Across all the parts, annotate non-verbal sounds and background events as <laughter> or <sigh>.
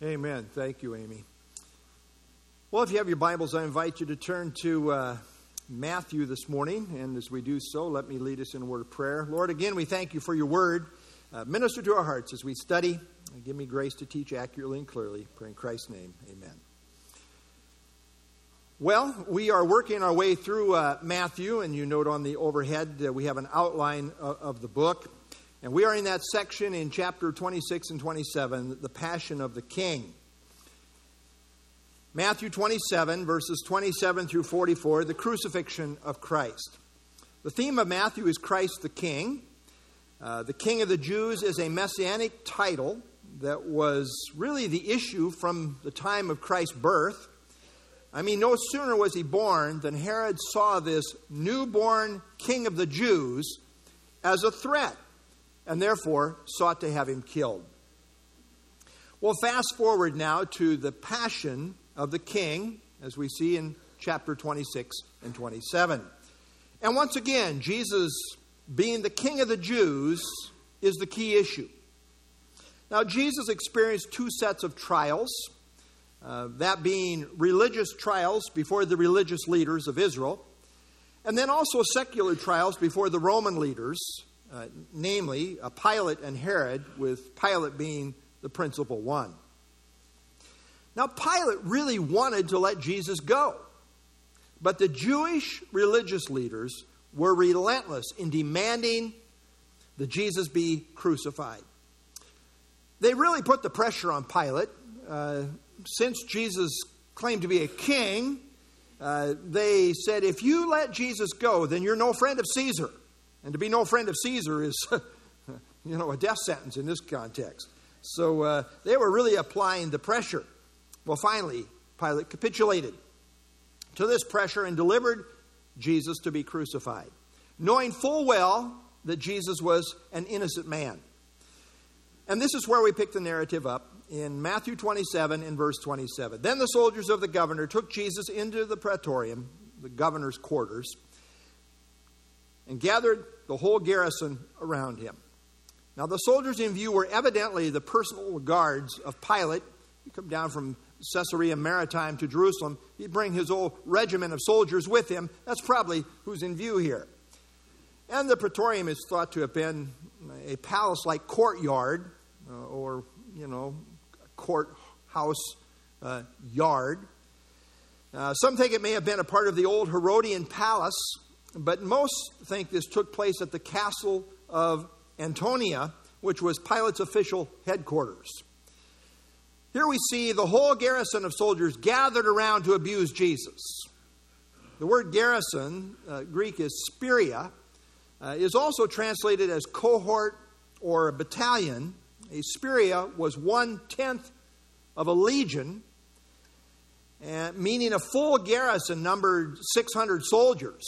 Amen. Thank you, Amy. Well, if you have your Bibles, I invite you to turn to uh, Matthew this morning. And as we do so, let me lead us in a word of prayer. Lord, again, we thank you for your word. Uh, minister to our hearts as we study. And give me grace to teach accurately and clearly. Pray in Christ's name. Amen. Well, we are working our way through uh, Matthew, and you note on the overhead we have an outline of, of the book. And we are in that section in chapter 26 and 27, the Passion of the King. Matthew 27, verses 27 through 44, the crucifixion of Christ. The theme of Matthew is Christ the King. Uh, the King of the Jews is a messianic title that was really the issue from the time of Christ's birth. I mean, no sooner was he born than Herod saw this newborn King of the Jews as a threat and therefore sought to have him killed. Well, fast forward now to the passion of the king, as we see in chapter 26 and 27. And once again, Jesus, being the king of the Jews, is the key issue. Now, Jesus experienced two sets of trials, uh, that being religious trials before the religious leaders of Israel, and then also secular trials before the Roman leaders uh, namely a Pilate and Herod, with Pilate being the principal one. Now, Pilate really wanted to let Jesus go, but the Jewish religious leaders were relentless in demanding that Jesus be crucified. They really put the pressure on Pilate. Uh, since Jesus claimed to be a king, uh, they said, if you let Jesus go, then you're no friend of Caesar. And to be no friend of Caesar is, <laughs> you know, a death sentence in this context. So uh, they were really applying the pressure. Well, finally, Pilate capitulated to this pressure and delivered Jesus to be crucified, knowing full well that Jesus was an innocent man. And this is where we pick the narrative up in Matthew 27 in verse 27. Then the soldiers of the governor took Jesus into the praetorium, the governor's quarters and gathered the whole garrison around him. Now, the soldiers in view were evidently the personal guards of Pilate. He come down from Caesarea Maritima to Jerusalem. He'd bring his whole regiment of soldiers with him. That's probably who's in view here. And the praetorium is thought to have been a palace like courtyard uh, or, you know, courthouse uh, yard. Uh, some think it may have been a part of the old Herodian palace but most think this took place at the castle of Antonia, which was Pilate's official headquarters. Here we see the whole garrison of soldiers gathered around to abuse Jesus. The word garrison, uh, Greek is spiria, uh, is also translated as cohort or battalion. A spiria was one tenth of a legion, uh, meaning a full garrison numbered 600 soldiers.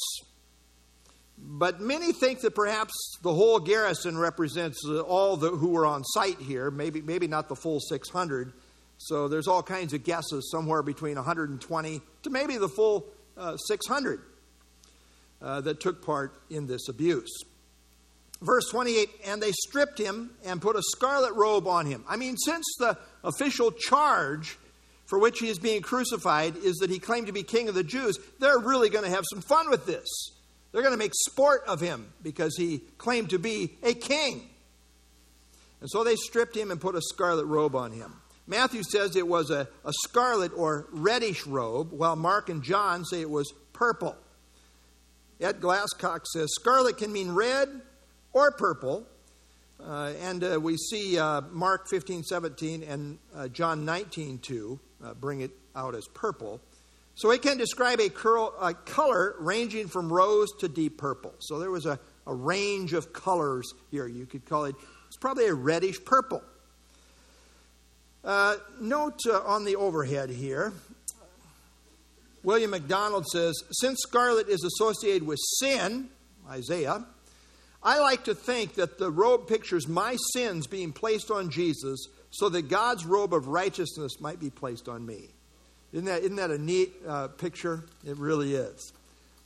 But many think that perhaps the whole garrison represents uh, all the, who were on site here, maybe, maybe not the full 600. So there's all kinds of guesses, somewhere between 120 to maybe the full uh, 600 uh, that took part in this abuse. Verse 28 And they stripped him and put a scarlet robe on him. I mean, since the official charge for which he is being crucified is that he claimed to be king of the Jews, they're really going to have some fun with this. They're going to make sport of him because he claimed to be a king. And so they stripped him and put a scarlet robe on him. Matthew says it was a, a scarlet or reddish robe, while Mark and John say it was purple. Ed Glasscock says scarlet can mean red or purple. Uh, and uh, we see uh, Mark 15, 17 and uh, John 19, 2 uh, bring it out as purple. So it can describe a, curl, a color ranging from rose to deep purple. So there was a, a range of colors here. You could call it, it's probably a reddish purple. Uh, note uh, on the overhead here, William MacDonald says, since scarlet is associated with sin, Isaiah, I like to think that the robe pictures my sins being placed on Jesus so that God's robe of righteousness might be placed on me. Isn't that, isn't that a neat uh, picture? It really is.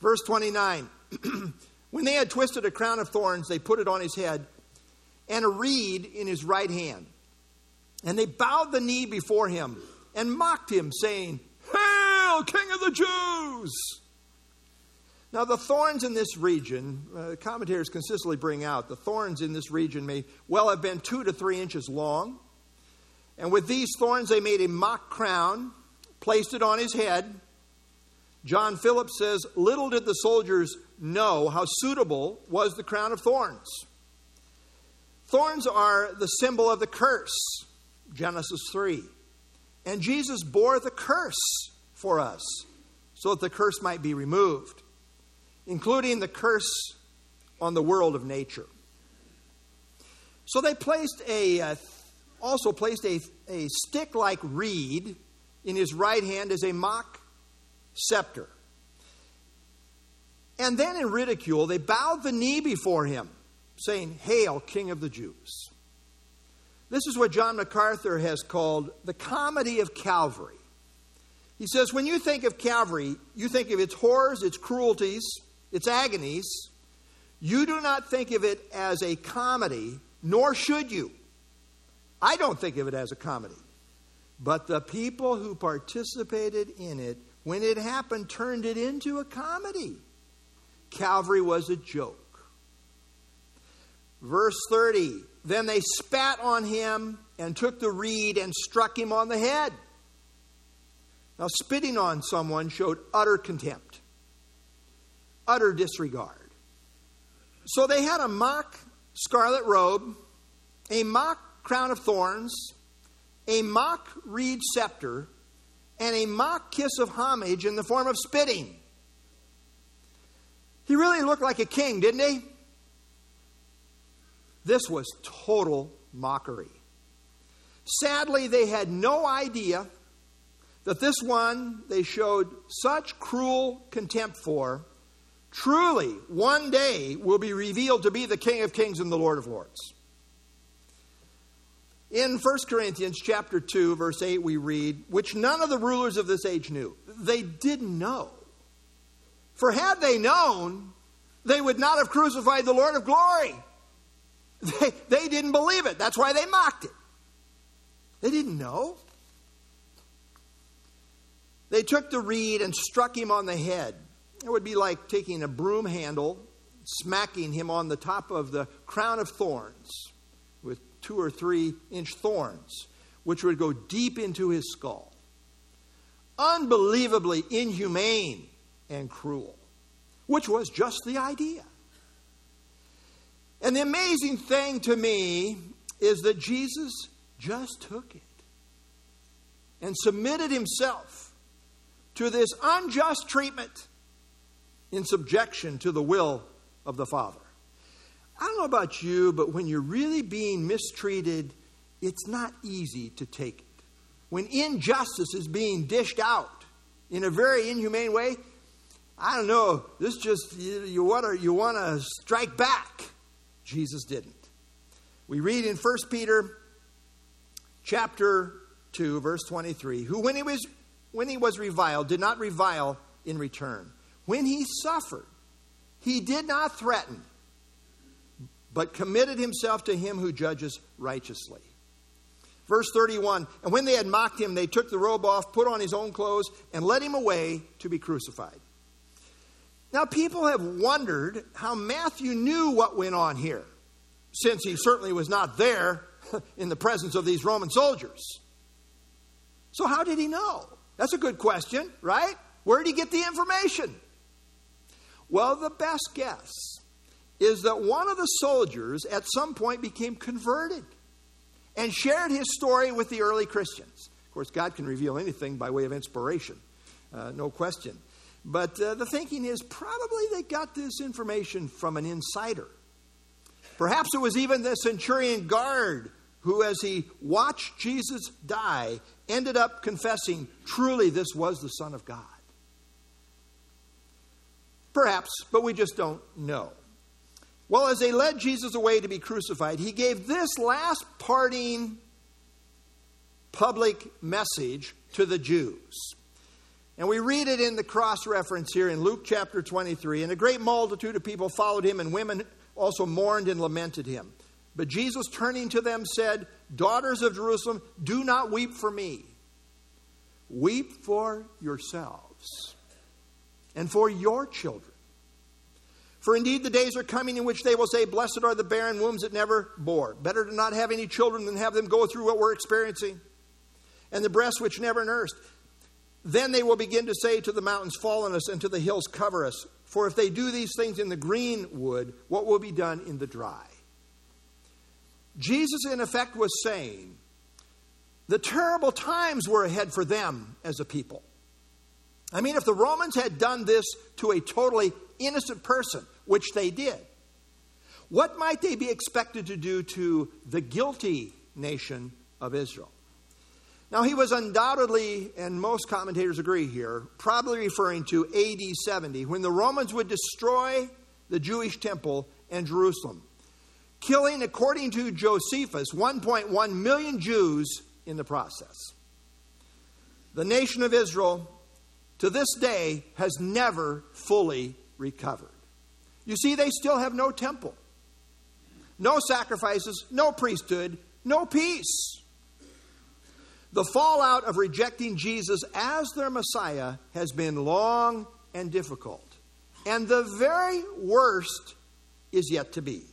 Verse 29 <clears throat> When they had twisted a crown of thorns, they put it on his head and a reed in his right hand. And they bowed the knee before him and mocked him, saying, Hail, King of the Jews! Now, the thorns in this region, uh, commentators consistently bring out, the thorns in this region may well have been two to three inches long. And with these thorns, they made a mock crown, placed it on his head. John Phillips says, Little did the soldiers know how suitable was the crown of thorns. Thorns are the symbol of the curse, Genesis 3. And Jesus bore the curse for us so that the curse might be removed, including the curse on the world of nature. So they placed a, uh, also placed a, a stick like reed in his right hand as a mock scepter. And then in ridicule, they bowed the knee before him, saying, Hail, King of the Jews. This is what John MacArthur has called the comedy of Calvary. He says, when you think of Calvary, you think of its horrors, its cruelties, its agonies. You do not think of it as a comedy, nor should you. I don't think of it as a comedy. But the people who participated in it, when it happened, turned it into a comedy. Calvary was a joke. Verse 30 Then they spat on him and took the reed and struck him on the head. Now, spitting on someone showed utter contempt, utter disregard. So they had a mock scarlet robe, a mock crown of thorns, a mock reed scepter, and a mock kiss of homage in the form of spitting. He really looked like a king, didn't he? This was total mockery. Sadly, they had no idea that this one they showed such cruel contempt for truly one day will be revealed to be the King of Kings and the Lord of Lords. In 1 Corinthians chapter 2 verse 8 we read, which none of the rulers of this age knew. They didn't know. For had they known, they would not have crucified the Lord of glory. They, they didn't believe it. That's why they mocked it. They didn't know. They took the reed and struck him on the head. It would be like taking a broom handle, smacking him on the top of the crown of thorns two or three inch thorns, which would go deep into his skull. Unbelievably inhumane and cruel which was just the idea. And the amazing thing to me is that Jesus just took it and submitted himself to this unjust treatment in subjection to the will of the Father. I don't know about you, but when you're really being mistreated, it's not easy to take it. When injustice is being dished out in a very inhumane way, I don't know, this just, you, you want to you wanna strike back. Jesus didn't. We read in 1 Peter chapter 2, verse 23, who when he was when he was reviled, did not revile in return. When he suffered, he did not threaten, but committed himself to him who judges righteously. Verse 31 And when they had mocked him, they took the robe off, put on his own clothes, and led him away to be crucified. Now, people have wondered how Matthew knew what went on here, since he certainly was not there <laughs> in the presence of these Roman soldiers. So, how did he know? That's a good question, right? Where did he get the information? Well, the best guess is that one of the soldiers at some point became converted and shared his story with the early Christians. Of course, God can reveal anything by way of inspiration, uh, no question. But uh, the thinking is probably they got this information from an insider. Perhaps it was even the centurion guard who, as he watched Jesus die, ended up confessing, truly, this was the Son of God. Perhaps, but we just don't know. Well, as they led Jesus away to be crucified, he gave this last parting public message to the Jews. And we read it in the cross reference here in Luke chapter 23. And a great multitude of people followed him, and women also mourned and lamented him. But Jesus, turning to them, said, Daughters of Jerusalem, do not weep for me. Weep for yourselves and for your children. For indeed the days are coming in which they will say, Blessed are the barren wombs that never bore. Better to not have any children than have them go through what we're experiencing. And the breasts which never nursed. Then they will begin to say to the mountains, Fall on us, and to the hills, Cover us. For if they do these things in the green wood, what will be done in the dry? Jesus, in effect, was saying the terrible times were ahead for them as a people. I mean, if the Romans had done this to a totally innocent person, which they did, what might they be expected to do to the guilty nation of Israel? Now, he was undoubtedly, and most commentators agree here, probably referring to AD 70, when the Romans would destroy the Jewish temple and Jerusalem, killing, according to Josephus, 1.1 million Jews in the process. The nation of Israel, to this day, has never fully recovered. You see, they still have no temple, no sacrifices, no priesthood, no peace. The fallout of rejecting Jesus as their Messiah has been long and difficult. And the very worst is yet to be.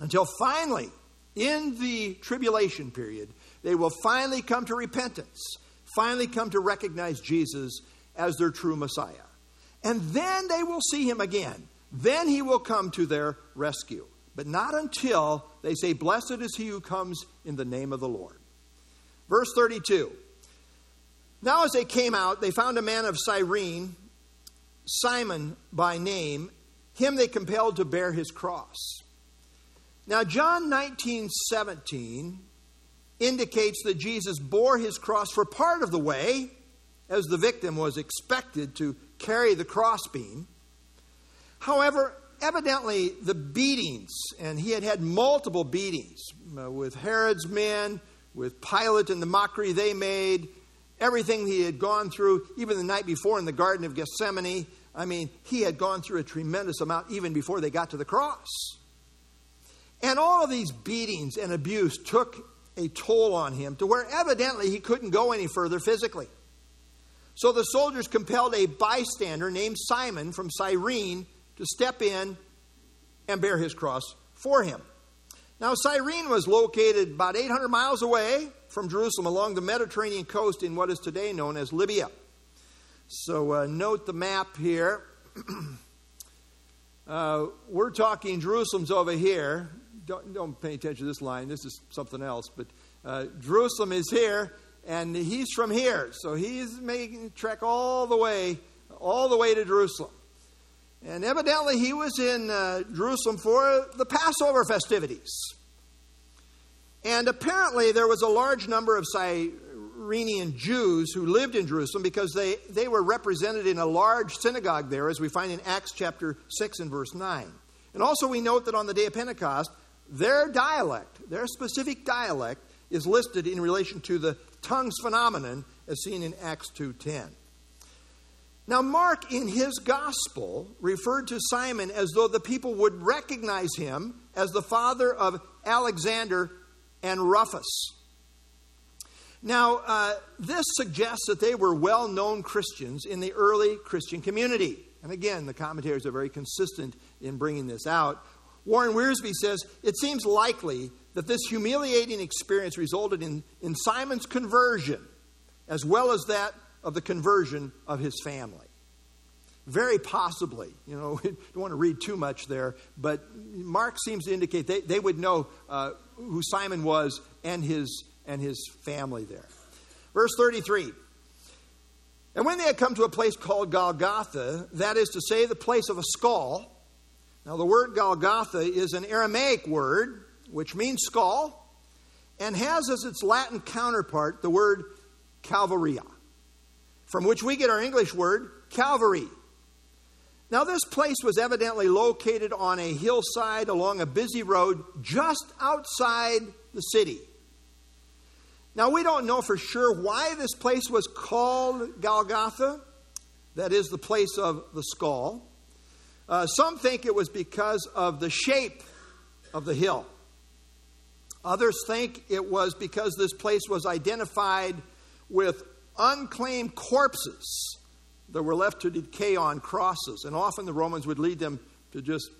Until finally, in the tribulation period, they will finally come to repentance, finally come to recognize Jesus as their true Messiah. And then they will see him again. Then he will come to their rescue. But not until they say, Blessed is he who comes in the name of the Lord. Verse 32. Now, as they came out, they found a man of Cyrene, Simon by name. Him they compelled to bear his cross. Now, John 19 17 indicates that Jesus bore his cross for part of the way, as the victim was expected to carry the crossbeam. However, evidently the beatings, and he had had multiple beatings uh, with Herod's men, with Pilate and the mockery they made, everything he had gone through, even the night before in the Garden of Gethsemane. I mean, he had gone through a tremendous amount even before they got to the cross. And all of these beatings and abuse took a toll on him to where evidently he couldn't go any further physically. So the soldiers compelled a bystander named Simon from Cyrene to step in and bear his cross for him. Now, Cyrene was located about 800 miles away from Jerusalem along the Mediterranean coast in what is today known as Libya. So, uh, note the map here. <clears throat> uh, we're talking Jerusalem's over here. Don't, don't, pay attention to this line, this is something else. But uh, Jerusalem is here, and he's from here. So he's making trek all the way, all the way to Jerusalem. And evidently, he was in uh, Jerusalem for the Passover festivities. And apparently, there was a large number of Cyrenian Jews who lived in Jerusalem because they, they were represented in a large synagogue there, as we find in Acts chapter 6 and verse 9. And also, we note that on the day of Pentecost, their dialect, their specific dialect, is listed in relation to the tongues phenomenon as seen in Acts 2:10. Now, Mark, in his gospel, referred to Simon as though the people would recognize him as the father of Alexander and Rufus. Now, uh, this suggests that they were well known Christians in the early Christian community. And again, the commentators are very consistent in bringing this out. Warren Wiersbe says it seems likely that this humiliating experience resulted in, in Simon's conversion, as well as that of the conversion of his family. Very possibly, you know, <laughs> don't want to read too much there, but Mark seems to indicate they, they would know uh, who Simon was and his, and his family there. Verse 33 And when they had come to a place called Golgotha, that is to say, the place of a skull, now the word Golgotha is an Aramaic word which means skull, and has as its Latin counterpart the word Calvaria from which we get our English word Calvary. Now, this place was evidently located on a hillside along a busy road just outside the city. Now, we don't know for sure why this place was called Golgotha, that is, the place of the skull. Uh, some think it was because of the shape of the hill. Others think it was because this place was identified with unclaimed corpses that were left to decay on crosses. And often the Romans would lead them to just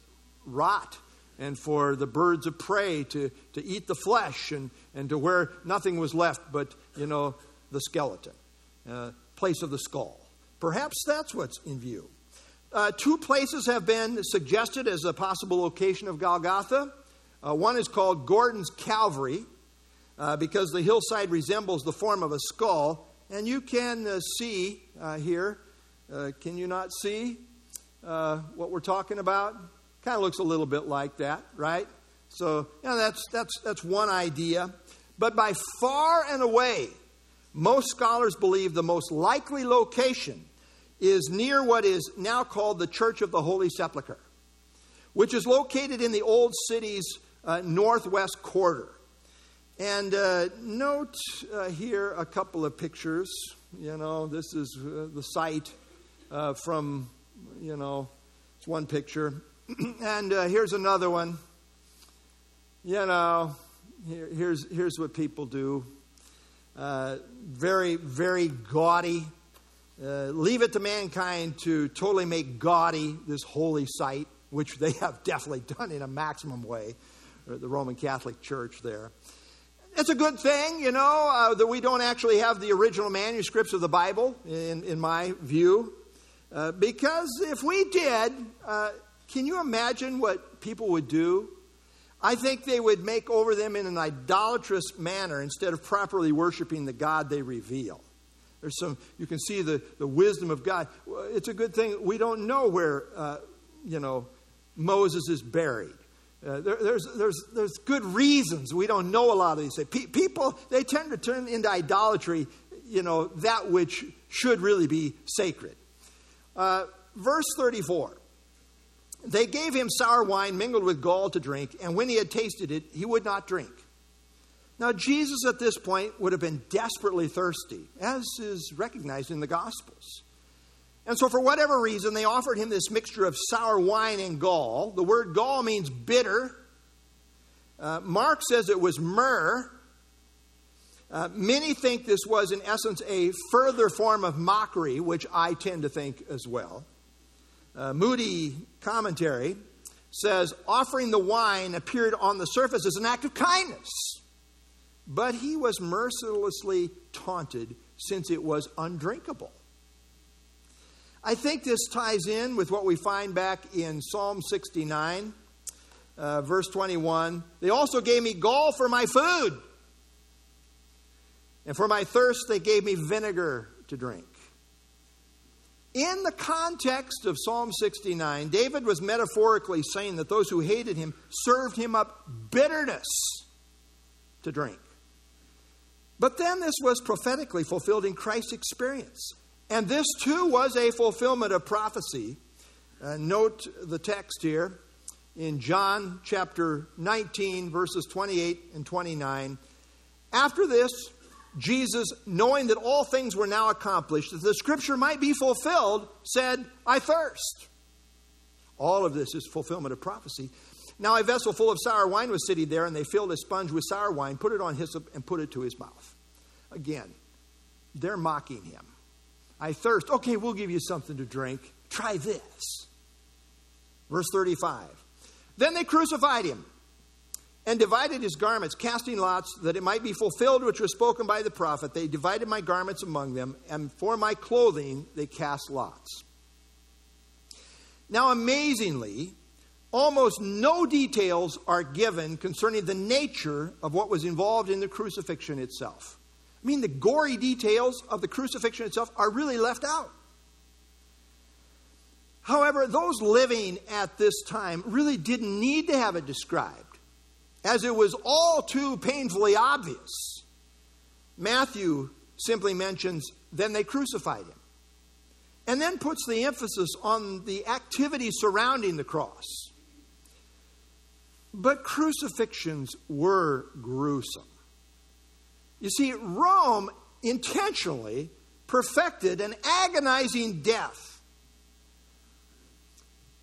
rot and for the birds of prey to, to eat the flesh and, and to where nothing was left but, you know, the skeleton, uh, place of the skull. Perhaps that's what's in view. Uh, two places have been suggested as a possible location of Golgotha. Uh, one is called Gordon's Calvary uh, because the hillside resembles the form of a skull. And you can uh, see uh, here, can you not see what we're talking about? Kind of looks a little bit like that, right? So, yeah, that's, that's, that's one idea. But by far and away, most scholars believe the most likely location is near what is now called the Church of the Holy Sepulchre, which is located in the old city's uh, northwest quarter. And uh, note uh, here a couple of pictures. You know, this is uh, the site uh, from, you know, it's one picture. <clears throat> and uh, here's another one. You know, here, here's, here's what people do uh, very, very gaudy. Leave it to mankind to totally make gaudy this holy site, which they <laughs> have definitely done in a maximum way, the Roman Catholic Church there. It's a good thing, you know, uh, that we don't actually have the original manuscripts of the Bible, in, in my view. Uh, because if we did, uh, can you imagine what people would do? I think they would make over them in an idolatrous manner instead of properly worshiping the God they reveal. There's some, you can see the, the wisdom of God. It's a good thing we don't know where, uh, you know, Moses is buried. Uh, there, there's, there's, there's good reasons we don't know a lot of these things. people, they tend to turn into idolatry, you know, that which should really be sacred. Uh, verse 34 they gave him sour wine mingled with gall to drink, and when he had tasted it, he would not drink. Now, Jesus at this point would have been desperately thirsty, as is recognized in the Gospels. And so, for whatever reason, they offered him this mixture of sour wine and gall. The word gall means bitter. Uh, Mark says it was myrrh. Uh, many think this was, in essence, a further form of mockery, which I tend to think as well. Uh, Moody commentary says offering the wine appeared on the surface as an act of kindness, but he was mercilessly taunted since it was undrinkable. I think this ties in with what we find back in Psalm 69, uh, verse 21. They also gave me gall for my food, and for my thirst, they gave me vinegar to drink. In the context of Psalm 69, David was metaphorically saying that those who hated him served him up bitterness to drink. But then this was prophetically fulfilled in Christ's experience. And this too was a fulfillment of prophecy. Uh, note the text here in John chapter 19, verses 28 and 29. After this, Jesus, knowing that all things were now accomplished, that the scripture might be fulfilled, said, I thirst. All of this is fulfillment of prophecy. Now, a vessel full of sour wine was sitting there, and they filled a sponge with sour wine, put it on hyssop, and put it to his mouth. Again, they're mocking him. I thirst. Okay, we'll give you something to drink. Try this. Verse 35. Then they crucified him and divided his garments, casting lots, that it might be fulfilled which was spoken by the prophet. They divided my garments among them, and for my clothing they cast lots. Now, amazingly, almost no details are given concerning the nature of what was involved in the crucifixion itself. I mean, the gory details of the crucifixion itself are really left out. However, those living at this time really didn't need to have it described as it was all too painfully obvious. Matthew simply mentions, then they crucified him, and then puts the emphasis on the activity surrounding the cross. But crucifixions were gruesome. You see, Rome intentionally perfected an agonizing death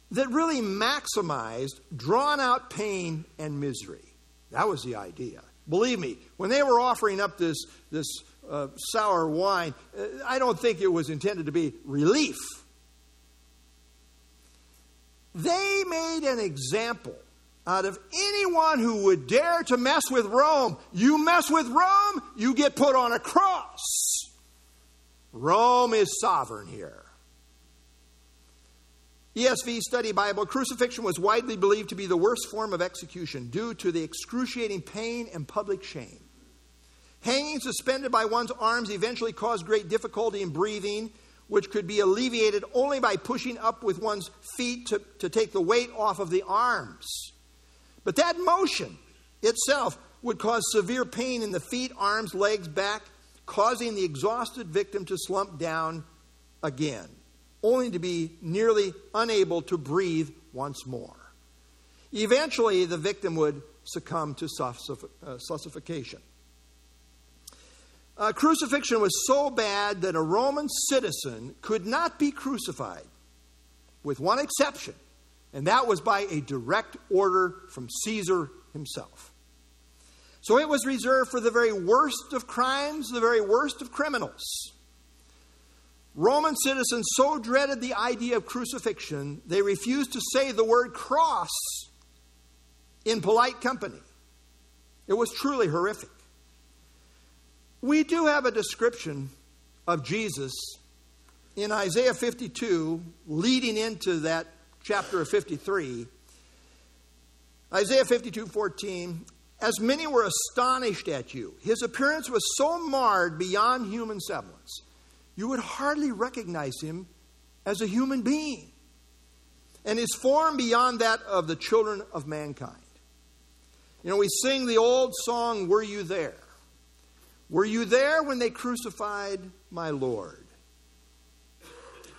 that really maximized drawn out pain and misery. That was the idea. Believe me, when they were offering up this, this uh, sour wine, uh, I don't think it was intended to be relief. They made an example out of anyone who would dare to mess with Rome. You mess with Rome, you get put on a cross. Rome is sovereign here. ESV Study Bible crucifixion was widely believed to be the worst form of execution due to the excruciating pain and public shame. Hanging suspended by one's arms eventually caused great difficulty in breathing, which could be alleviated only by pushing up with one's feet to, to take the weight off of the arms. But that motion itself would cause severe pain in the feet, arms, legs, back, causing the exhausted victim to slump down again, only to be nearly unable to breathe once more. Eventually, the victim would succumb to suffocation. Uh, crucifixion was so bad that a Roman citizen could not be crucified, with one exception, and that was by a direct order from Caesar himself. So it was reserved for the very worst of crimes, the very worst of criminals. Roman citizens so dreaded the idea of crucifixion, they refused to say the word cross in polite company. It was truly horrific. We do have a description of Jesus in Isaiah 52, leading into that chapter of 53. Isaiah 52 14, as many were astonished at you. His appearance was so marred beyond human semblance, you would hardly recognize him as a human being, and his form beyond that of the children of mankind. You know, we sing the old song, Were You There? Were you there when they crucified my Lord?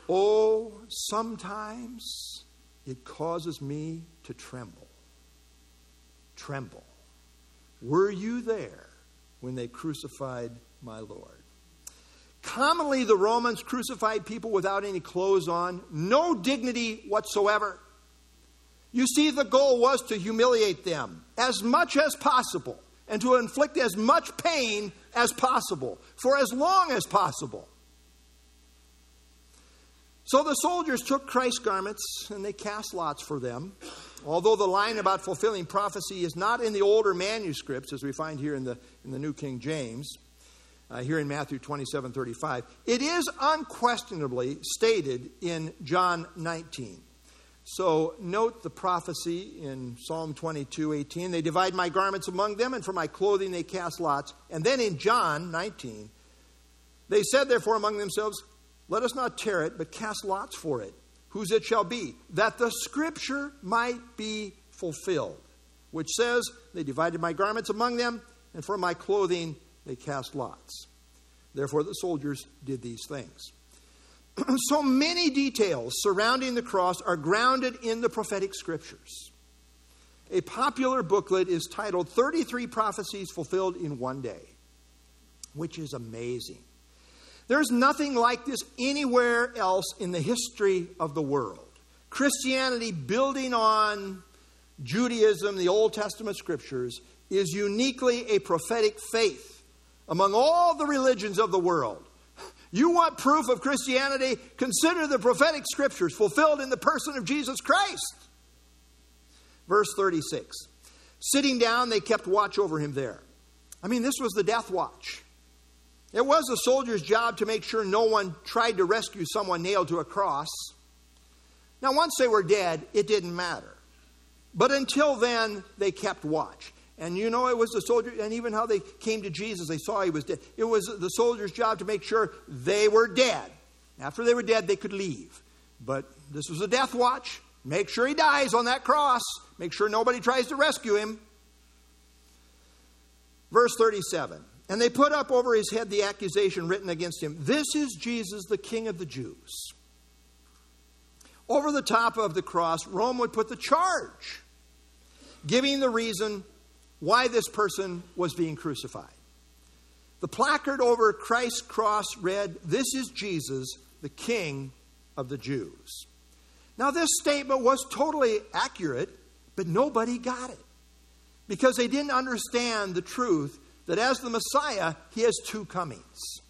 Oh, sometimes it causes me to tremble. Tremble. Were you there when they crucified my Lord? Commonly, the Romans crucified people without any clothes on, no dignity whatsoever. You see, the goal was to humiliate them as much as possible and to inflict as much pain as possible for as long as possible. So the soldiers took Christ's garments and they cast lots for them. Although the line about fulfilling prophecy is not in the older manuscripts, as we find here in the, in the New King James, uh, here in Matthew 27 35, it is unquestionably stated in John 19. So note the prophecy in Psalm 22 18. They divide my garments among them, and for my clothing they cast lots. And then in John 19, they said, therefore, among themselves, Let us not tear it, but cast lots for it whose it shall be, that the scripture might be fulfilled, which says, They divided my garments among them, and for my clothing they cast lots. Therefore, the soldiers did these things. <clears throat> so many details surrounding the cross are grounded in the prophetic scriptures. A popular booklet is titled 33 Prophecies Fulfilled in One Day, which is amazing. There's nothing like this anywhere else in the history of the world. Christianity building on Judaism, the Old Testament scriptures, is uniquely a prophetic faith among all the religions of the world. You want proof of Christianity? Consider the prophetic scriptures fulfilled in the person of Jesus Christ. Verse 36 Sitting down, they kept watch over him there. I mean, this was the death watch. It was a soldier's job to make sure no one tried to rescue someone nailed to a cross. Now, once they were dead, it didn't matter. But until then, they kept watch. And you know, it was the soldier, and even how they came to Jesus, they saw he was dead. It was the soldier's job to make sure they were dead. After they were dead, they could leave. But this was a death watch. Make sure he dies on that cross. Make sure nobody tries to rescue him. Verse 37 and they put up over his head the accusation written against him This is Jesus, the King of the Jews. Over the top of the cross, Rome would put the charge, giving the reason why this person was being crucified. The placard over Christ's cross read, This is Jesus, the King of the Jews. Now, this statement was totally accurate, but nobody got it because they didn't understand the truth that as the Messiah, he has two comings.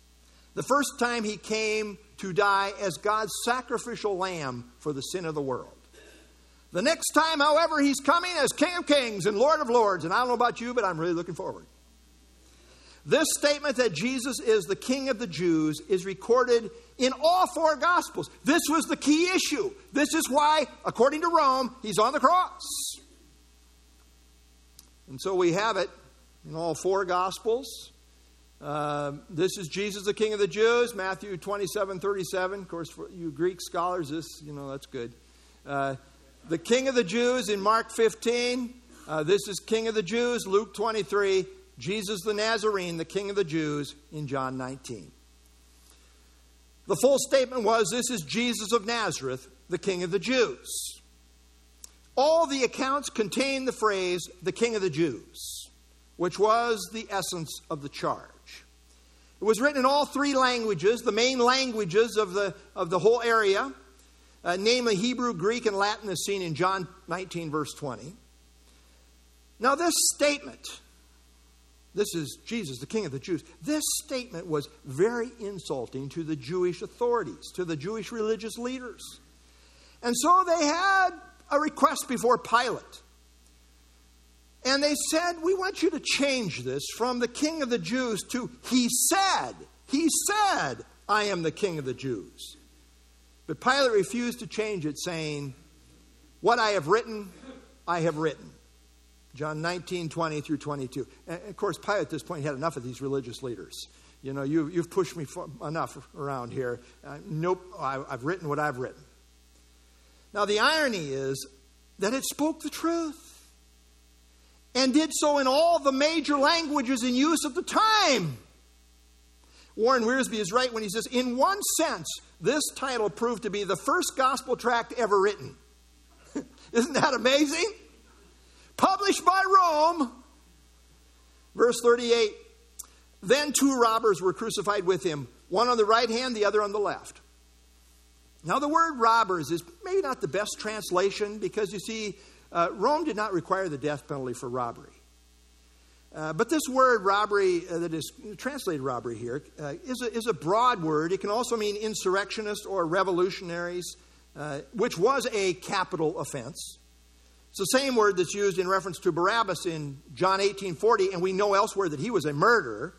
The first time he came to die as God's sacrificial lamb for the sin of the world. The next time, however, he's coming as King of Kings and Lord of Lords. And I don't know about you, but I'm really looking forward. This statement that Jesus is the King of the Jews is recorded in all four Gospels. This was the key issue. This is why, according to Rome, he's on the cross. And so we have it in all four Gospels. Uh, this is Jesus, the King of the Jews, Matthew 27 37. Of course, for you Greek scholars, this, you know, that's good. Uh, the King of the Jews in Mark 15. Uh, this is King of the Jews, Luke 23. Jesus the Nazarene, the King of the Jews, in John 19. The full statement was This is Jesus of Nazareth, the King of the Jews. All the accounts contain the phrase, the King of the Jews, which was the essence of the charge. It was written in all three languages, the main languages of the, of the whole area, uh, namely Hebrew, Greek, and Latin, as seen in John 19, verse 20. Now, this statement, this is Jesus, the King of the Jews, this statement was very insulting to the Jewish authorities, to the Jewish religious leaders. And so they had a request before Pilate. And they said, We want you to change this from the king of the Jews to he said, he said, I am the king of the Jews. But Pilate refused to change it, saying, What I have written, I have written. John 19, 20 through 22. And of course, Pilate at this point had enough of these religious leaders. You know, you, have pushed me enough around here. Uh, nope, I, I've written what I've written. Now, the irony is that it spoke the truth and did so in all the major languages in use at the time. Warren Wiersbe is right when he says, in one sense, this title proved to be the first gospel tract ever written. <laughs> Isn't that amazing? Published by Rome. Verse 38 Then two robbers were crucified with him, one on the right hand, the other on the left. Now, the word robbers is maybe not the best translation because you see, uh, Rome did not require the death penalty for robbery. Uh, but this word robbery, uh, that is translated robbery here, uh, is a, is a broad word. It can also mean insurrectionists or revolutionaries, uh, which was a capital offense. It's the same word that's used in reference to Barabbas in John 18:40, and we know elsewhere that he was a murderer.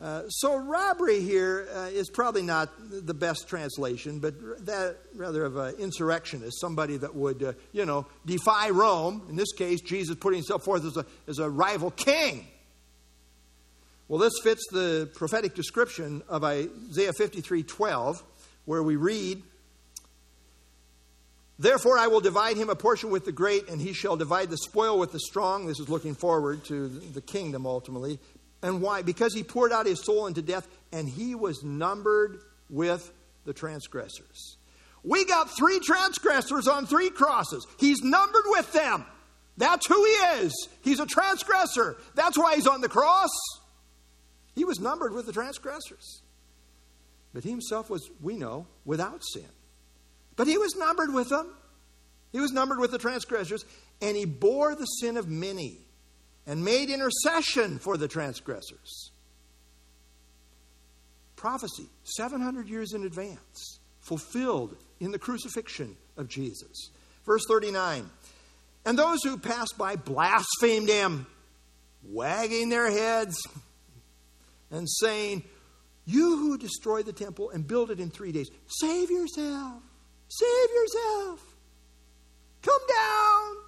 Uh, so robbery here uh, is probably not the best translation, but that rather of an insurrectionist, somebody that would, uh, you know, defy Rome. In this case, Jesus putting himself forth as a, as a rival king. Well, this fits the prophetic description of Isaiah 53:12, where we read, Therefore, I will divide him a portion with the great, and he shall divide the spoil with the strong. This is looking forward to the kingdom ultimately. And why? Because he poured out his soul into death and he was numbered with the transgressors. We got three transgressors on three crosses. He's numbered with them. That's who he is. He's a transgressor. That's why he's on the cross. He was numbered with the transgressors. But he himself was, we know, without sin. But he was numbered with them. He was numbered with the transgressors, and he bore the sin of many and made intercession for the transgressors. Prophecy, 700 years in advance, fulfilled in the crucifixion of Jesus. Verse 39 And those who passed by blasphemed him, wagging their heads and saying, You who destroy the temple and build it in three days, save yourself, save yourself, come down.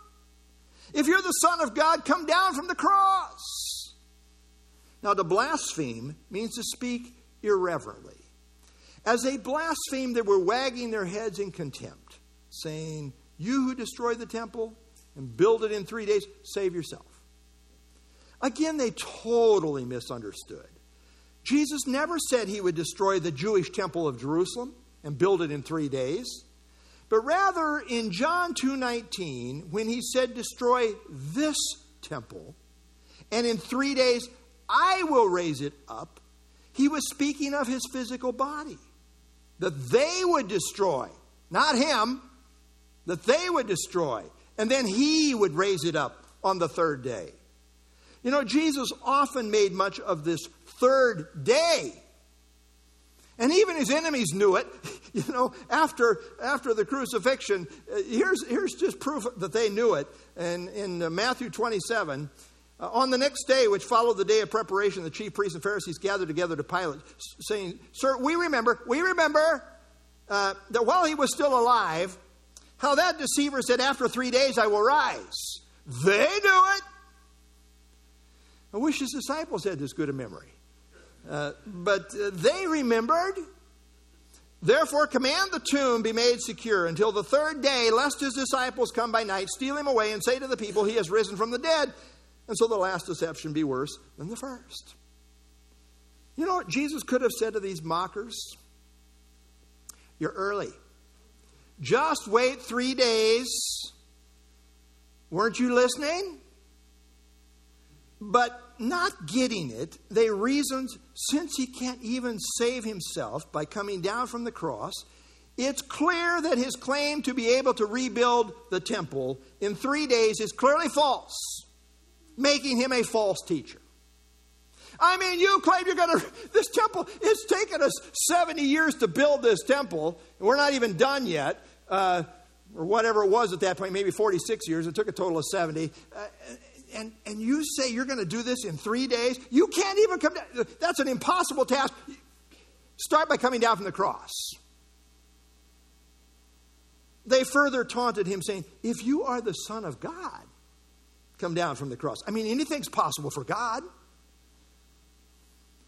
If you're the Son of God, come down from the cross. Now, to blaspheme means to speak irreverently. As they blasphemed, they were wagging their heads in contempt, saying, You who destroy the temple and build it in three days, save yourself. Again, they totally misunderstood. Jesus never said he would destroy the Jewish temple of Jerusalem and build it in three days. But rather in John 2:19 when he said destroy this temple and in 3 days I will raise it up, he was speaking of his physical body that they would destroy, not him, that they would destroy, and then he would raise it up on the third day. You know, Jesus often made much of this third day. And even his enemies knew it. <laughs> You know, after, after the crucifixion, uh, here's, here's just proof that they knew it. And in uh, Matthew 27, uh, on the next day, which followed the day of preparation, the chief priests and Pharisees gathered together to Pilate, saying, Sir, we remember, we remember uh, that while he was still alive, how that deceiver said, After three days I will rise. They knew it. I wish his disciples had this good a memory. Uh, but uh, they remembered. Therefore, command the tomb be made secure until the third day, lest his disciples come by night, steal him away, and say to the people, He has risen from the dead. And so the last deception be worse than the first. You know what Jesus could have said to these mockers? You're early. Just wait three days. Weren't you listening? But not getting it, they reasoned since he can't even save himself by coming down from the cross, it's clear that his claim to be able to rebuild the temple in three days is clearly false, making him a false teacher. I mean, you claim you're going to, this temple, it's taken us 70 years to build this temple, and we're not even done yet. Uh, or whatever it was at that point, maybe 46 years. It took a total of 70. Uh, and, and you say you're going to do this in three days? You can't even come down. That's an impossible task. Start by coming down from the cross. They further taunted him, saying, If you are the Son of God, come down from the cross. I mean, anything's possible for God.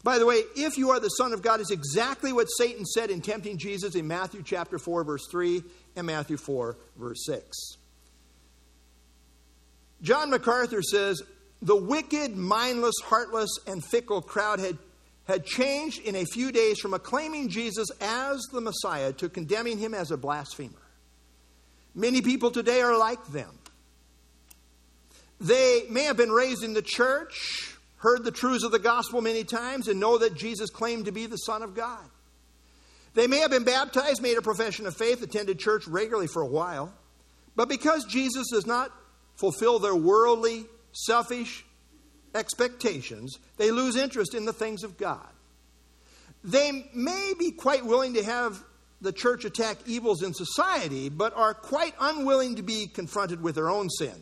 By the way, if you are the Son of God is exactly what Satan said in tempting Jesus in Matthew chapter 4, verse 3 and Matthew 4, verse 6. John MacArthur says the wicked, mindless, heartless, and fickle crowd had, had changed in a few days from acclaiming Jesus as the Messiah to condemning him as a blasphemer. Many people today are like them. They may have been raised in the church, heard the truths of the gospel many times, and know that Jesus claimed to be the Son of God. They may have been baptized, made a profession of faith, attended church regularly for a while, but because Jesus does not fulfill their worldly, selfish expectations, they lose interest in the things of God. They may be quite willing to have the church attack evils in society, but are quite unwilling to be confronted with their own sin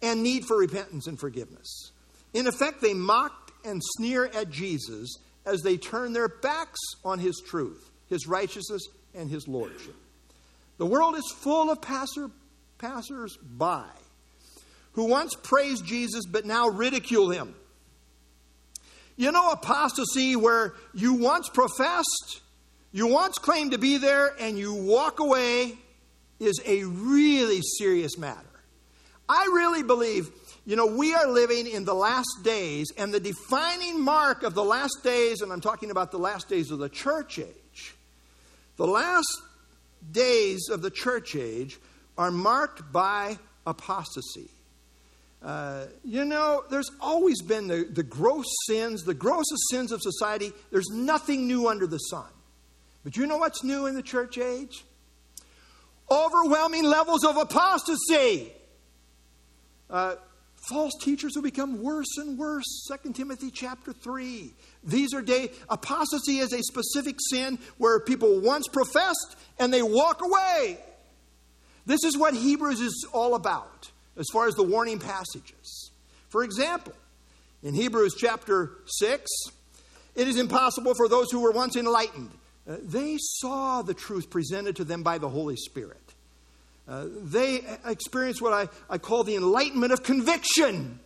and need for repentance and forgiveness. In effect, they mock and sneer at Jesus as they turn their backs on his truth, his righteousness, and his lordship. The world is full of passer, passers by who once praised Jesus but now ridicule him. You know, apostasy where you once professed, you once claimed to be there, and you walk away is a really serious matter. I really believe, you know, we are living in the last days, and the defining mark of the last days, and I'm talking about the last days of the church age, the last days of the church age are marked by apostasy. Uh, you know, there's always been the, the gross sins, the grossest sins of society. There's nothing new under the sun. But you know what's new in the church age? Overwhelming levels of apostasy. Uh, false teachers will become worse and worse. 2 Timothy chapter 3. These are day apostasy is a specific sin where people once professed and they walk away. This is what Hebrews is all about as far as the warning passages. For example, in Hebrews chapter 6, it is impossible for those who were once enlightened. Uh, they saw the truth presented to them by the Holy Spirit. Uh, they experienced what I, I call the enlightenment of conviction.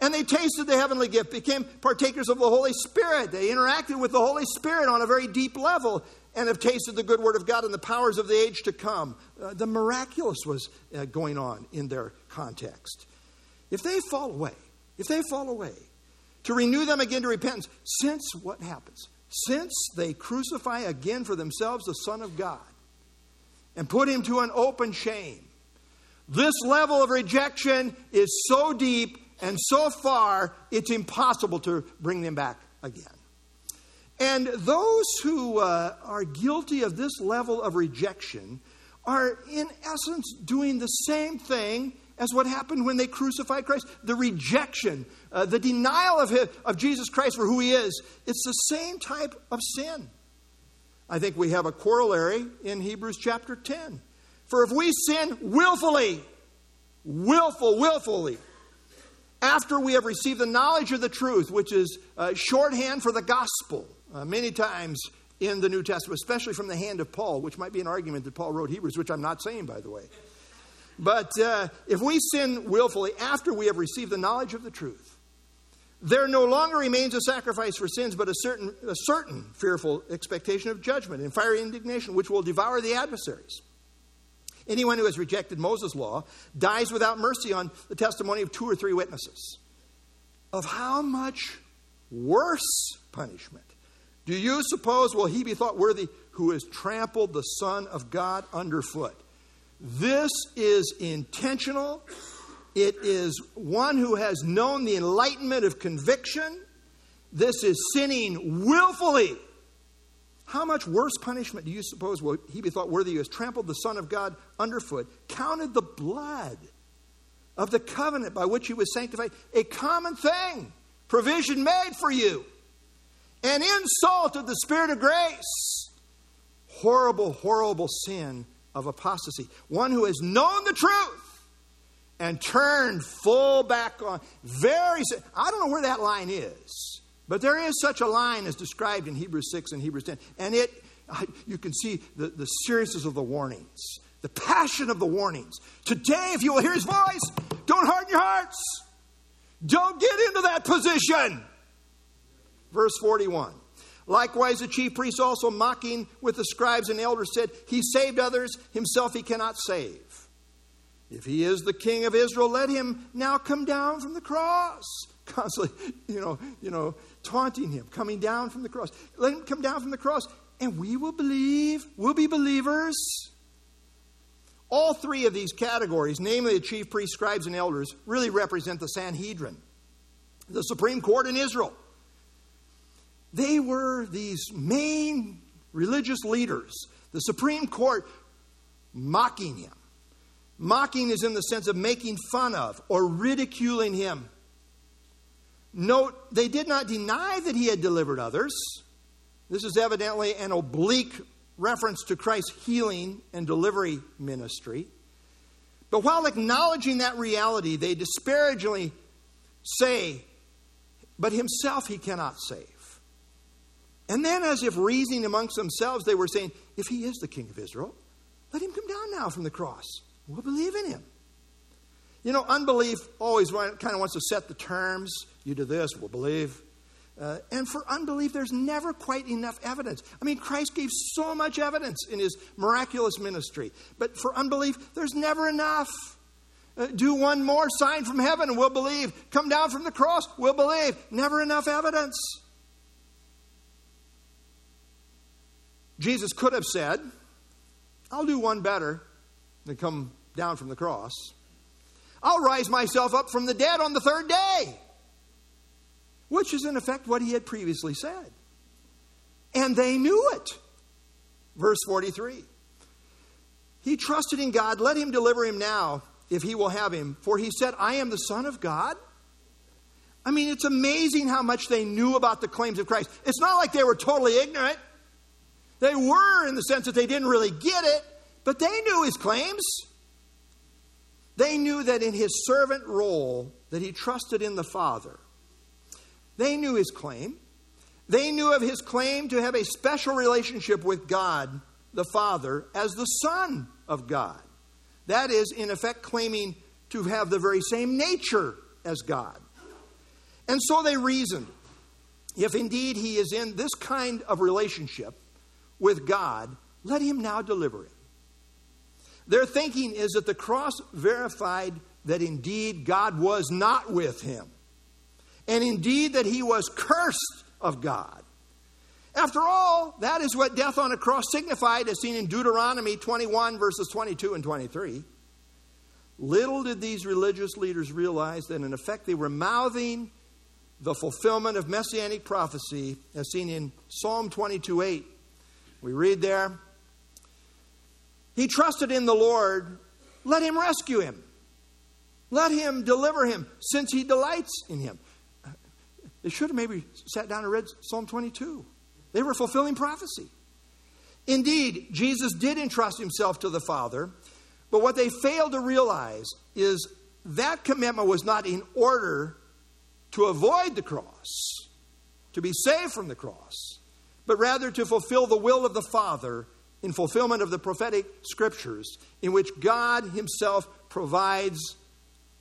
And they tasted the heavenly gift, became partakers of the Holy Spirit. They interacted with the Holy Spirit on a very deep level and have tasted the good word of God and the powers of the age to come. Uh, the miraculous was uh, going on in their context. If they fall away, if they fall away, to renew them again to repentance, since what happens? Since they crucify again for themselves the Son of God and put him to an open shame, this level of rejection is so deep and so far, it's impossible to bring them back again. And those who uh, are guilty of this level of rejection are, in essence, doing the same thing as what happened when they crucified Christ. The rejection, uh, the denial of, his, of Jesus Christ for who he is, it's the same type of sin. I think we have a corollary in Hebrews chapter 10. For if we sin willfully, willful, willfully, after we have received the knowledge of the truth, which is uh, shorthand for the gospel, uh, many times in the New Testament, especially from the hand of Paul, which might be an argument that Paul wrote Hebrews, which I'm not saying, by the way. But uh, if we sin willfully after we have received the knowledge of the truth, there no longer remains a sacrifice for sins, but a certain, a certain fearful expectation of judgment and fiery indignation, which will devour the adversaries. Anyone who has rejected Moses' law dies without mercy on the testimony of two or three witnesses. Of how much worse punishment do you suppose will he be thought worthy who has trampled the Son of God underfoot? This is intentional. It is one who has known the enlightenment of conviction. This is sinning willfully how much worse punishment do you suppose will he be thought worthy who has trampled the Son of God underfoot, counted the blood of the covenant by which he was sanctified a common thing, provision made for you, an insult of the Spirit of grace, horrible, horrible sin of apostasy, one who has known the truth and turned full back on very I don't know where that line is. But there is such a line as described in Hebrews 6 and Hebrews 10. And it, you can see the, the seriousness of the warnings, the passion of the warnings. Today, if you will hear his voice, don't harden your hearts. Don't get into that position. Verse 41. Likewise, the chief priests also mocking with the scribes and elders said, He saved others, himself he cannot save. If he is the king of Israel, let him now come down from the cross. <laughs> Constantly, you know, you know, taunting him, coming down from the cross. Let him come down from the cross, and we will believe. We'll be believers. All three of these categories, namely the chief priests, scribes, and elders, really represent the Sanhedrin, the Supreme Court in Israel. They were these main religious leaders, the Supreme Court mocking him. Mocking is in the sense of making fun of or ridiculing him. Note, they did not deny that he had delivered others. This is evidently an oblique reference to Christ's healing and delivery ministry. But while acknowledging that reality, they disparagingly say, But himself he cannot save. And then, as if reasoning amongst themselves, they were saying, If he is the king of Israel, let him come down now from the cross. We'll believe in him. You know, unbelief always kind of wants to set the terms. You do this, we'll believe. Uh, and for unbelief, there's never quite enough evidence. I mean, Christ gave so much evidence in his miraculous ministry. But for unbelief, there's never enough. Uh, do one more sign from heaven we'll believe. Come down from the cross, we'll believe. Never enough evidence. Jesus could have said, I'll do one better than come down from the cross. I'll rise myself up from the dead on the third day. Which is, in effect, what he had previously said. And they knew it. Verse 43. He trusted in God. Let him deliver him now if he will have him. For he said, I am the Son of God. I mean, it's amazing how much they knew about the claims of Christ. It's not like they were totally ignorant. They were in the sense that they didn't really get it, but they knew his claims. They knew that in his servant role that he trusted in the Father. They knew his claim. They knew of his claim to have a special relationship with God the Father as the Son of God. That is, in effect, claiming to have the very same nature as God. And so they reasoned if indeed he is in this kind of relationship with God, let him now deliver him. Their thinking is that the cross verified that indeed God was not with him, and indeed that he was cursed of God. After all, that is what death on a cross signified, as seen in Deuteronomy 21, verses 22 and 23. Little did these religious leaders realize that, in effect, they were mouthing the fulfillment of messianic prophecy, as seen in Psalm 22 8. We read there, he trusted in the Lord. Let him rescue him. Let him deliver him, since he delights in him. They should have maybe sat down and read Psalm 22. They were fulfilling prophecy. Indeed, Jesus did entrust himself to the Father, but what they failed to realize is that commitment was not in order to avoid the cross, to be saved from the cross, but rather to fulfill the will of the Father in fulfillment of the prophetic scriptures, in which God Himself provides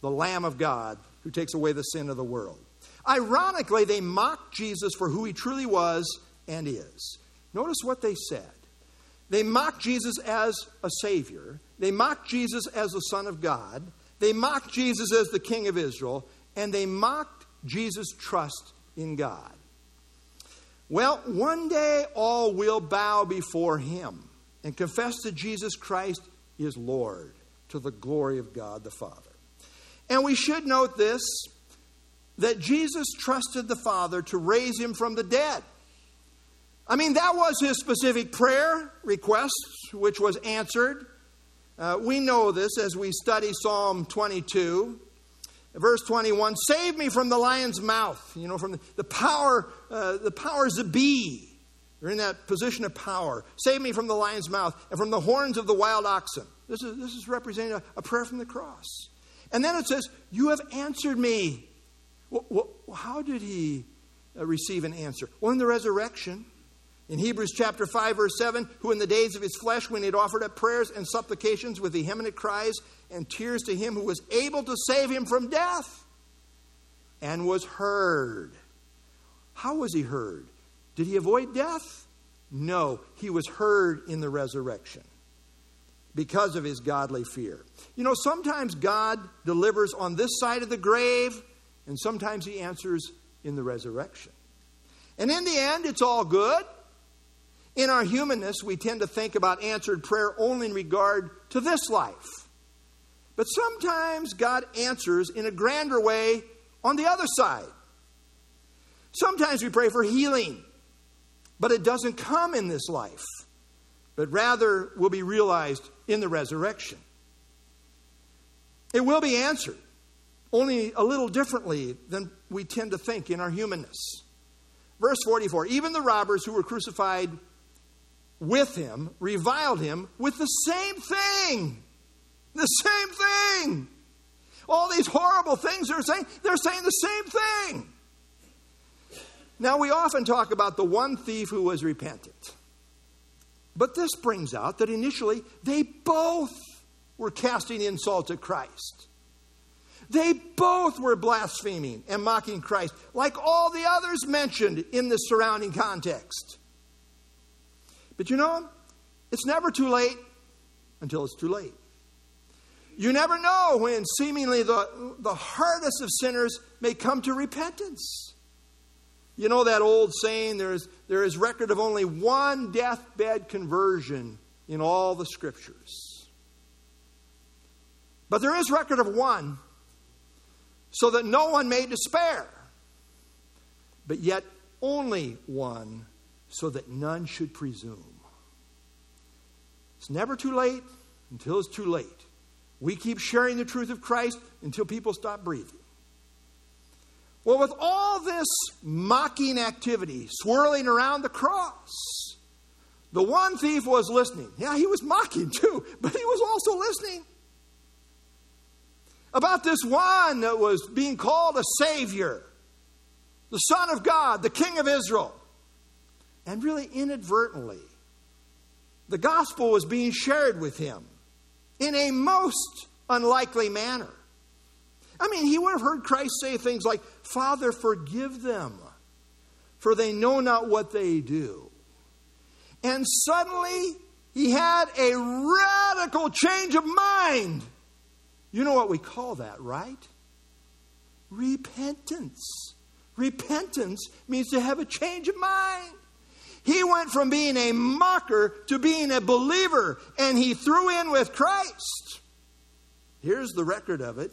the Lamb of God who takes away the sin of the world. Ironically, they mocked Jesus for who He truly was and is. Notice what they said. They mocked Jesus as a Savior, they mocked Jesus as the Son of God, they mocked Jesus as the King of Israel, and they mocked Jesus' trust in God. Well, one day all will bow before him and confess that Jesus Christ is Lord to the glory of God the Father. And we should note this that Jesus trusted the Father to raise him from the dead. I mean, that was his specific prayer request, which was answered. Uh, we know this as we study Psalm 22. Verse 21 Save me from the lion's mouth, you know, from the, the power, uh, the powers that be. They're in that position of power. Save me from the lion's mouth and from the horns of the wild oxen. This is, this is representing a, a prayer from the cross. And then it says, You have answered me. Well, well, how did he uh, receive an answer? Well, in the resurrection. In Hebrews chapter 5, verse 7, who in the days of his flesh, when he had offered up prayers and supplications with vehement cries and tears to him who was able to save him from death, and was heard. How was he heard? Did he avoid death? No, he was heard in the resurrection because of his godly fear. You know, sometimes God delivers on this side of the grave, and sometimes he answers in the resurrection. And in the end, it's all good. In our humanness, we tend to think about answered prayer only in regard to this life. But sometimes God answers in a grander way on the other side. Sometimes we pray for healing, but it doesn't come in this life, but rather will be realized in the resurrection. It will be answered, only a little differently than we tend to think in our humanness. Verse 44 Even the robbers who were crucified with him reviled him with the same thing. The same thing. All these horrible things they're saying, they're saying the same thing. Now, we often talk about the one thief who was repentant. But this brings out that initially they both were casting insult at Christ. They both were blaspheming and mocking Christ, like all the others mentioned in the surrounding context. But you know, it's never too late until it's too late. You never know when seemingly the, the hardest of sinners may come to repentance. You know that old saying, there is, there is record of only one deathbed conversion in all the scriptures. But there is record of one, so that no one may despair. But yet only one so that none should presume. It's never too late until it's too late. We keep sharing the truth of Christ until people stop breathing. Well, with all this mocking activity swirling around the cross, the one thief was listening. Yeah, he was mocking too, but he was also listening. About this one that was being called a Savior, the Son of God, the King of Israel. And really inadvertently, the gospel was being shared with him in a most unlikely manner. I mean, he would have heard Christ say things like, Father, forgive them, for they know not what they do. And suddenly, he had a radical change of mind. You know what we call that, right? Repentance. Repentance means to have a change of mind. He went from being a mocker to being a believer, and he threw in with Christ. Here's the record of it,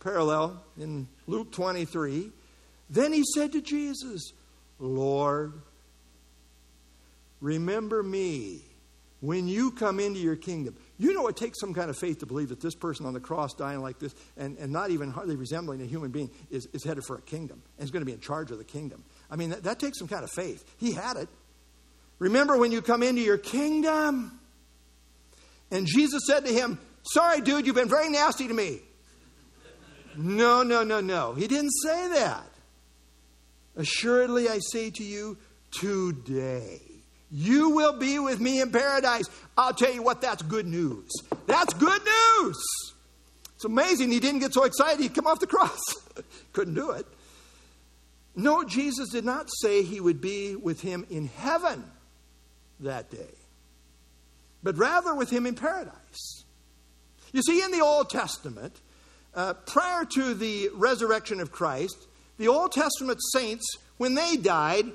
parallel in Luke 23. Then he said to Jesus, Lord, remember me when you come into your kingdom. You know, it takes some kind of faith to believe that this person on the cross dying like this and, and not even hardly resembling a human being is, is headed for a kingdom and is going to be in charge of the kingdom. I mean, that, that takes some kind of faith. He had it. Remember when you come into your kingdom? And Jesus said to him, Sorry, dude, you've been very nasty to me. No, no, no, no. He didn't say that. Assuredly, I say to you, today you will be with me in paradise. I'll tell you what, that's good news. That's good news. It's amazing he didn't get so excited he'd come off the cross. <laughs> Couldn't do it. No, Jesus did not say he would be with him in heaven that day, but rather with him in paradise. You see, in the Old Testament, uh, prior to the resurrection of Christ, the Old Testament saints, when they died,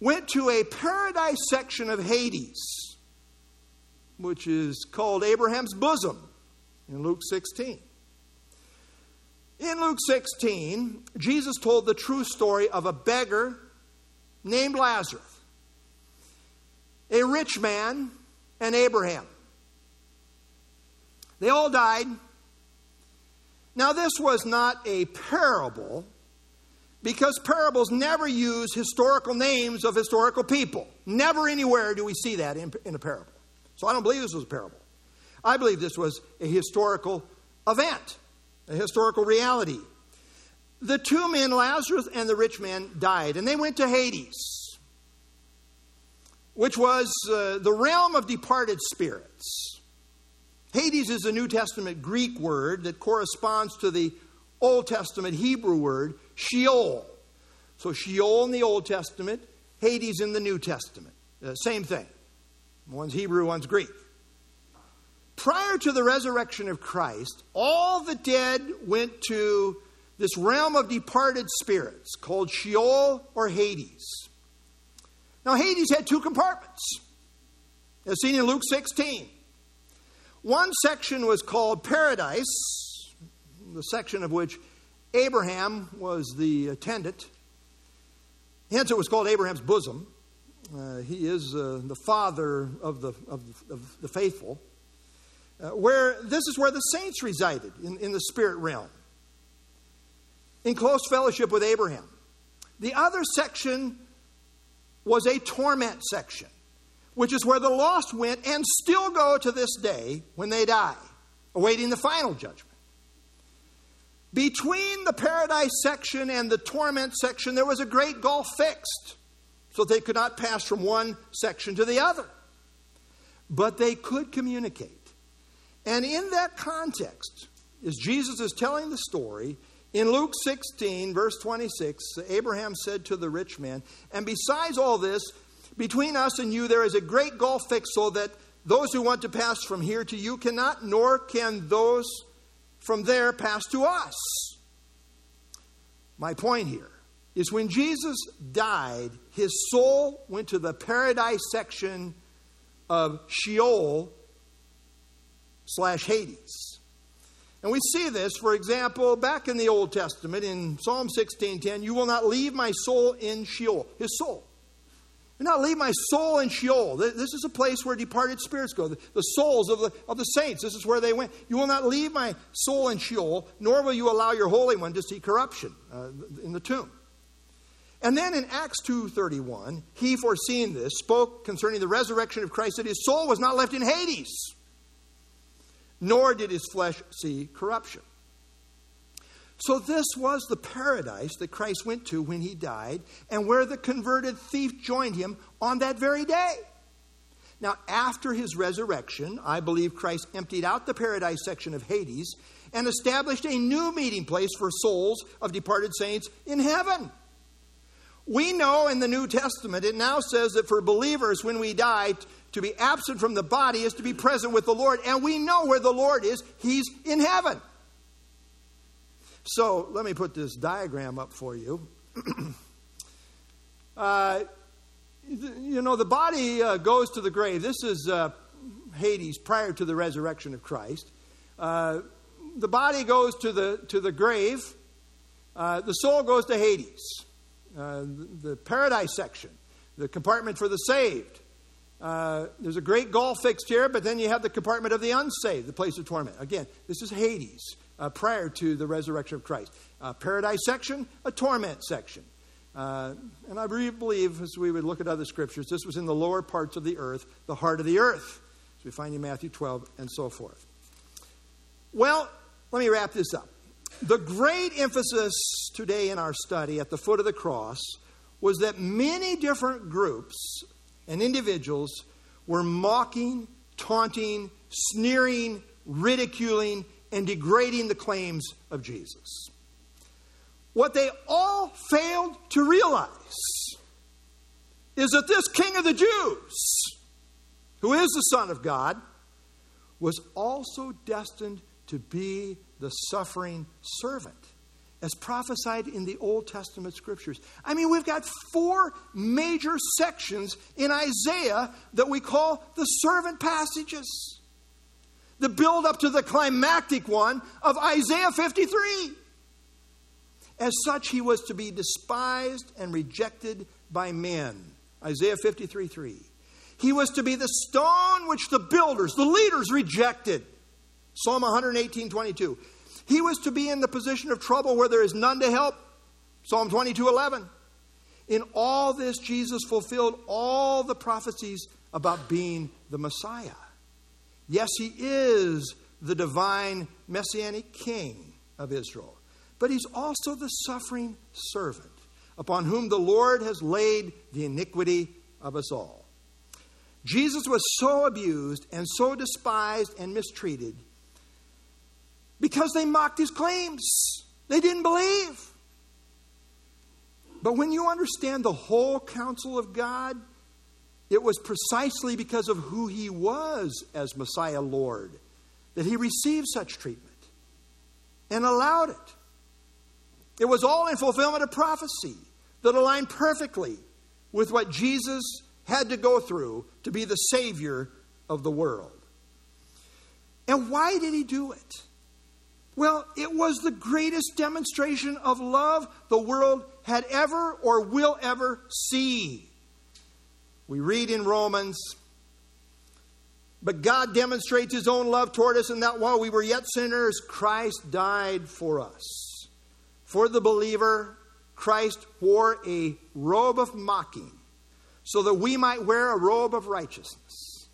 went to a paradise section of Hades, which is called Abraham's bosom in Luke 16. In Luke 16, Jesus told the true story of a beggar named Lazarus, a rich man, and Abraham. They all died. Now, this was not a parable because parables never use historical names of historical people. Never anywhere do we see that in, in, a parable. So I don't believe this was a parable. I believe this was a historical event, a historical reality. The two men, Lazarus and the rich man, died, and they went to Hades, which was uh, the realm of departed spirits. Hades is a New Testament Greek word that corresponds to the Old Testament Hebrew word Sheol. So Sheol in the Old Testament, Hades in the New Testament. Uh, same thing. One's Hebrew, one's Greek. Prior to the resurrection of Christ, all the dead went to this realm of departed spirits called Sheol or Hades. Now, Hades had two compartments, as seen in Luke 16. One section was called Paradise, the section of which Abraham was the attendant. Hence, it was called Abraham's bosom. Uh, he is uh, the father of the, of, of the faithful. Uh, where this is where the saints resided in, in the spirit realm, in close fellowship with Abraham. The other section was a torment section which is where the lost went and still go to this day when they die, awaiting the final judgment. Between the paradise section and the torment section, there was a great gulf fixed, so they could not pass from one section to the other. But they could communicate. And in that context, as Jesus is telling the story, in Luke 16, verse 26, Abraham said to the rich man, And besides all this, between us and you, there is a great gulf fixed, so that those who want to pass from here to you cannot, nor can those from there pass to us. My point here is when Jesus died, his soul went to the paradise section of Sheol slash Hades. And we see this, for example, back in the Old Testament in Psalm 16:10, you will not leave my soul in Sheol, his soul. Do not leave my soul in Sheol. This is a place where departed spirits go, the souls of the, of the saints. This is where they went. You will not leave my soul in Sheol, nor will you allow your Holy One to see corruption uh, in the tomb. And then in Acts 2.31, he, foreseeing this, spoke concerning the resurrection of Christ, that his soul was not left in Hades, nor did his flesh see corruption. So, this was the paradise that Christ went to when he died, and where the converted thief joined him on that very day. Now, after his resurrection, I believe Christ emptied out the paradise section of Hades and established a new meeting place for souls of departed saints in heaven. We know in the New Testament, it now says that for believers, when we die, to be absent from the body is to be present with the Lord. And we know where the Lord is, He's in heaven. So let me put this diagram up for you. <clears throat> uh, you know, the body uh, goes to the grave. This is uh, Hades prior to the resurrection of Christ. Uh, the body goes to the, to the grave, uh, the soul goes to Hades, uh, the, the paradise section, the compartment for the saved. Uh, there's a great gulf fixed here, but then you have the compartment of the unsaved, the place of torment. Again, this is Hades uh, prior to the resurrection of Christ. Uh, paradise section, a torment section. Uh, and I really believe, as we would look at other scriptures, this was in the lower parts of the earth, the heart of the earth, as we find in Matthew 12 and so forth. Well, let me wrap this up. The great emphasis today in our study at the foot of the cross was that many different groups and individuals were mocking, taunting, sneering, ridiculing, and degrading the claims of Jesus. What they all failed to realize is that this King of the Jews, who is the Son of God, was also destined to be the suffering servant as prophesied in the Old Testament scriptures. I mean, we've got four major sections in Isaiah that we call the servant passages. The build up to the climactic one of Isaiah 53. As such, he was to be despised and rejected by men. Isaiah 53 3. He was to be the stone which the builders, the leaders rejected. Psalm 118 22. He was to be in the position of trouble where there is none to help. Psalm 22 11. In all this, Jesus fulfilled all the prophecies about being the Messiah. Yes, he is the divine messianic king of Israel, but he's also the suffering servant upon whom the Lord has laid the iniquity of us all. Jesus was so abused and so despised and mistreated because they mocked his claims. They didn't believe. But when you understand the whole counsel of God, it was precisely because of who he was as Messiah Lord that he received such treatment and allowed it. It was all in fulfillment of prophecy that aligned perfectly with what Jesus had to go through to be the Savior of the world. And why did he do it? Well, it was the greatest demonstration of love the world had ever or will ever see. We read in Romans, but God demonstrates his own love toward us in that while we were yet sinners, Christ died for us. For the believer, Christ wore a robe of mocking so that we might wear a robe of righteousness.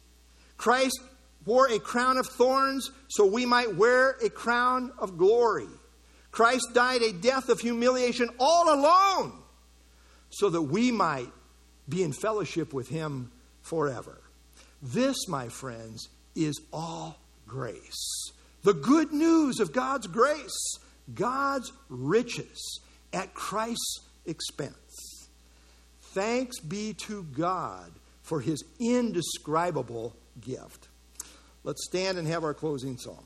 Christ wore a crown of thorns so we might wear a crown of glory. Christ died a death of humiliation all alone so that we might be in fellowship with him forever. This, my friends, is all grace. The good news of God's grace, God's riches at Christ's expense. Thanks be to God for his indescribable gift. Let's stand and have our closing song.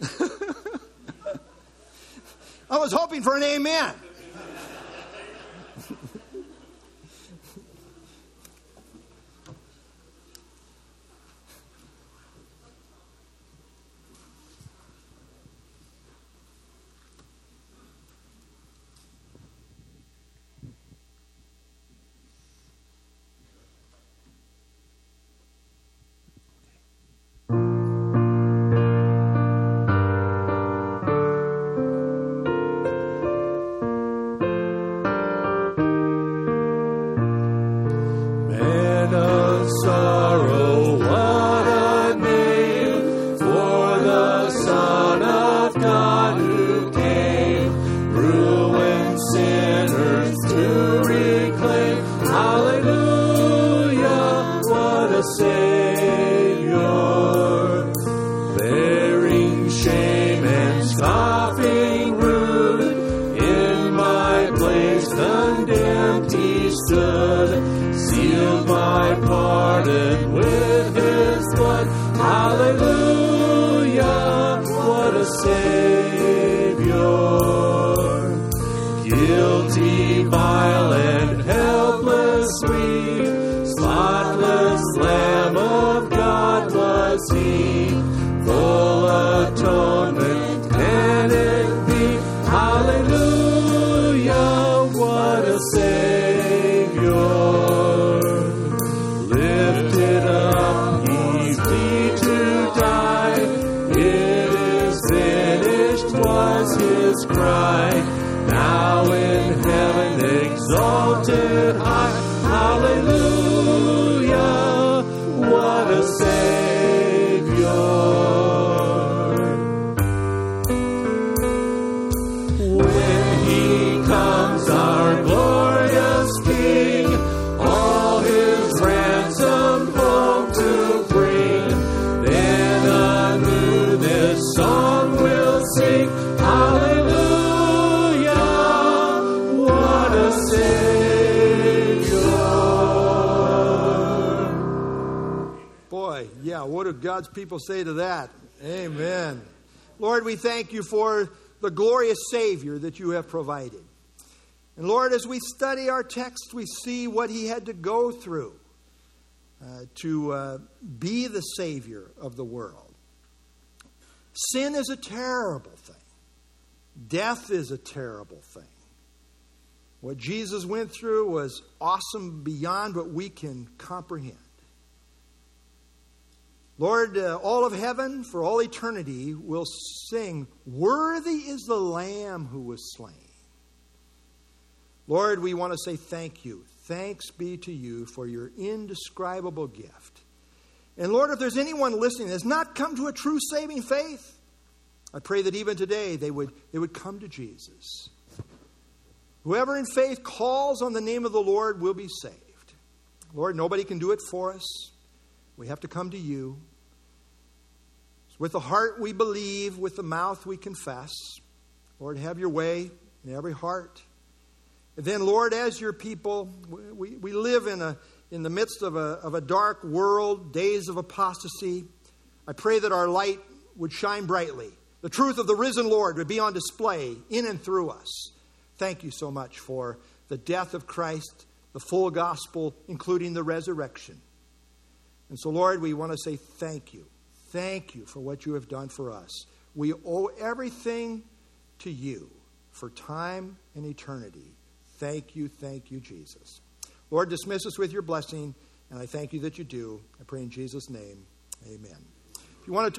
<laughs> I was hoping for an amen. <laughs> Yeah, what do God's people say to that? Amen. Lord, we thank you for the glorious Savior that you have provided. And Lord, as we study our text, we see what he had to go through uh, to uh, be the Savior of the world. Sin is a terrible thing, death is a terrible thing. What Jesus went through was awesome beyond what we can comprehend. Lord, uh, all of heaven for all eternity will sing, Worthy is the Lamb who was slain. Lord, we want to say thank you. Thanks be to you for your indescribable gift. And Lord, if there's anyone listening that has not come to a true saving faith, I pray that even today they would, they would come to Jesus. Whoever in faith calls on the name of the Lord will be saved. Lord, nobody can do it for us. We have to come to you. With the heart we believe, with the mouth we confess. Lord, have your way in every heart. And then, Lord, as your people, we, we live in, a, in the midst of a, of a dark world, days of apostasy. I pray that our light would shine brightly. The truth of the risen Lord would be on display in and through us. Thank you so much for the death of Christ, the full gospel, including the resurrection. And so, Lord, we want to say thank you. Thank you for what you have done for us. We owe everything to you for time and eternity. Thank you, thank you, Jesus. Lord, dismiss us with your blessing, and I thank you that you do. I pray in Jesus' name. Amen. If you want to